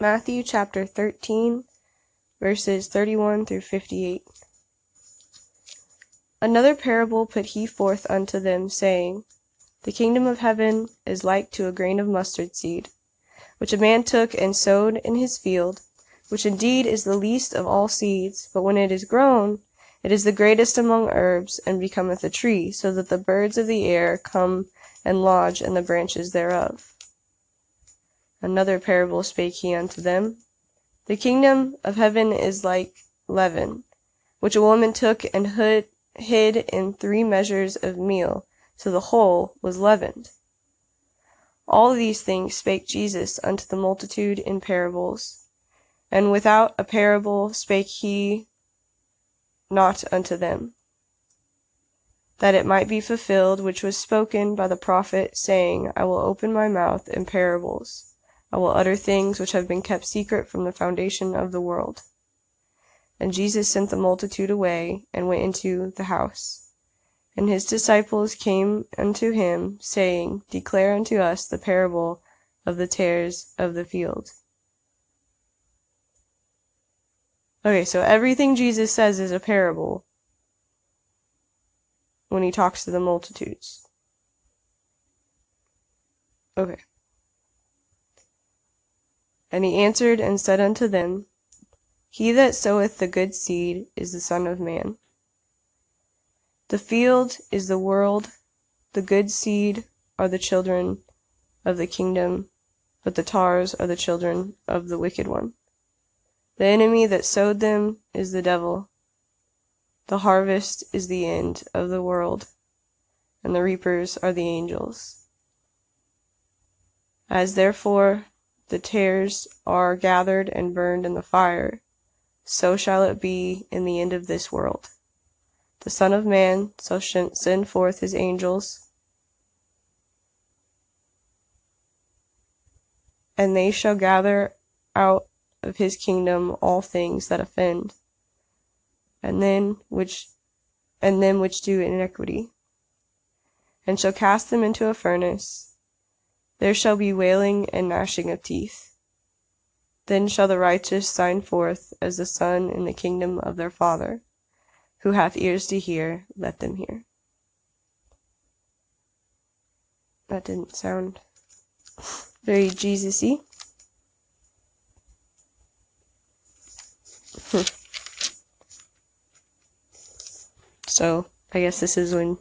Matthew chapter 13, verses 31 through 58. Another parable put he forth unto them, saying, The kingdom of heaven is like to a grain of mustard seed, which a man took and sowed in his field, which indeed is the least of all seeds, but when it is grown, it is the greatest among herbs, and becometh a tree, so that the birds of the air come and lodge in the branches thereof. Another parable spake he unto them, The kingdom of heaven is like leaven, which a woman took and hid in three measures of meal, till the whole was leavened. All these things spake Jesus unto the multitude in parables, and without a parable spake he not unto them, that it might be fulfilled which was spoken by the prophet, saying, I will open my mouth in parables. I will utter things which have been kept secret from the foundation of the world. And Jesus sent the multitude away, and went into the house. And his disciples came unto him, saying, Declare unto us the parable of the tares of the field. Okay, so everything Jesus says is a parable when he talks to the multitudes. Okay. And he answered and said unto them, He that soweth the good seed is the Son of Man. The field is the world, the good seed are the children of the kingdom, but the tares are the children of the wicked one. The enemy that sowed them is the devil. The harvest is the end of the world, and the reapers are the angels. As therefore the tares are gathered and burned in the fire, so shall it be in the end of this world. The Son of Man shall send forth his angels, and they shall gather out of his kingdom all things that offend, and then which and them which do iniquity, and shall cast them into a furnace there shall be wailing and gnashing of teeth. Then shall the righteous shine forth as the sun in the kingdom of their Father. Who hath ears to hear, let them hear. That didn't sound very Jesus-y. so, I guess this is when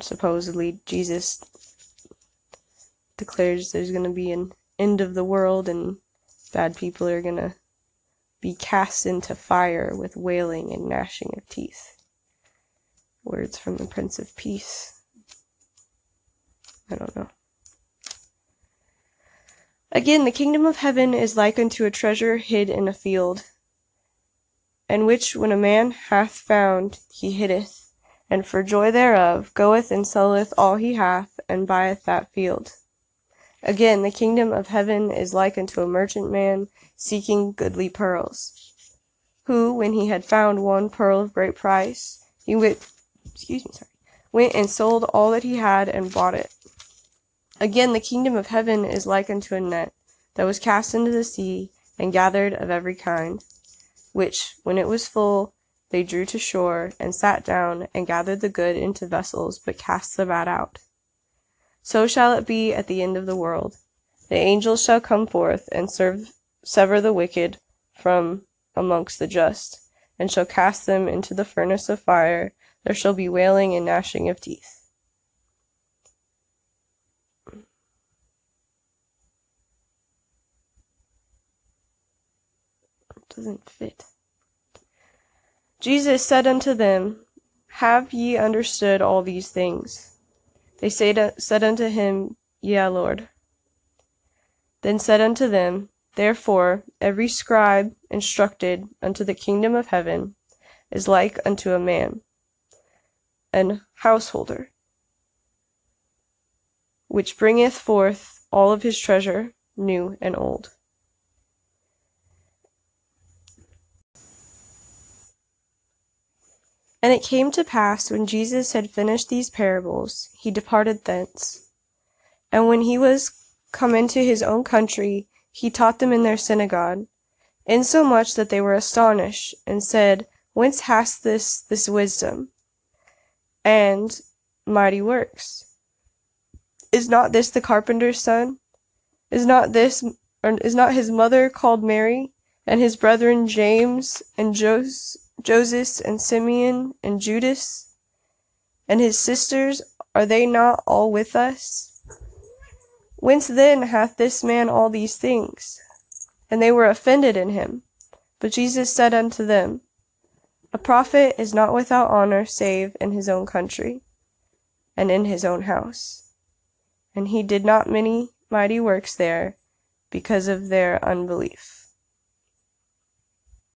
supposedly Jesus declares there's going to be an end of the world and bad people are going to be cast into fire with wailing and gnashing of teeth. Words from the Prince of Peace. I don't know. Again, the kingdom of heaven is like unto a treasure hid in a field, and which when a man hath found, he hiddeth and for joy thereof goeth and selleth all he hath, and buyeth that field. Again, the kingdom of heaven is like unto a merchantman seeking goodly pearls, who, when he had found one pearl of great price, he went, excuse me, sorry, went and sold all that he had and bought it. Again, the kingdom of heaven is like unto a net that was cast into the sea and gathered of every kind, which, when it was full, they drew to shore, and sat down, and gathered the good into vessels, but cast the bad out. So shall it be at the end of the world. The angels shall come forth, and serve, sever the wicked from amongst the just, and shall cast them into the furnace of fire. There shall be wailing and gnashing of teeth. Doesn't fit. Jesus said unto them, Have ye understood all these things? They said unto him, Yea, Lord. Then said unto them, Therefore every scribe instructed unto the kingdom of heaven is like unto a man, an householder, which bringeth forth all of his treasure, new and old. And it came to pass, when Jesus had finished these parables, he departed thence. And when he was come into his own country, he taught them in their synagogue, insomuch that they were astonished, and said, Whence hast this this wisdom and mighty works? Is not this the carpenter's son? Is not this or is not his mother called Mary, and his brethren James and Jos- Joseph and Simeon and Judas? And his sisters, are they not all with us? Whence then hath this man all these things? And they were offended in him. But Jesus said unto them, A prophet is not without honor save in his own country, and in his own house. And he did not many mighty works there because of their unbelief.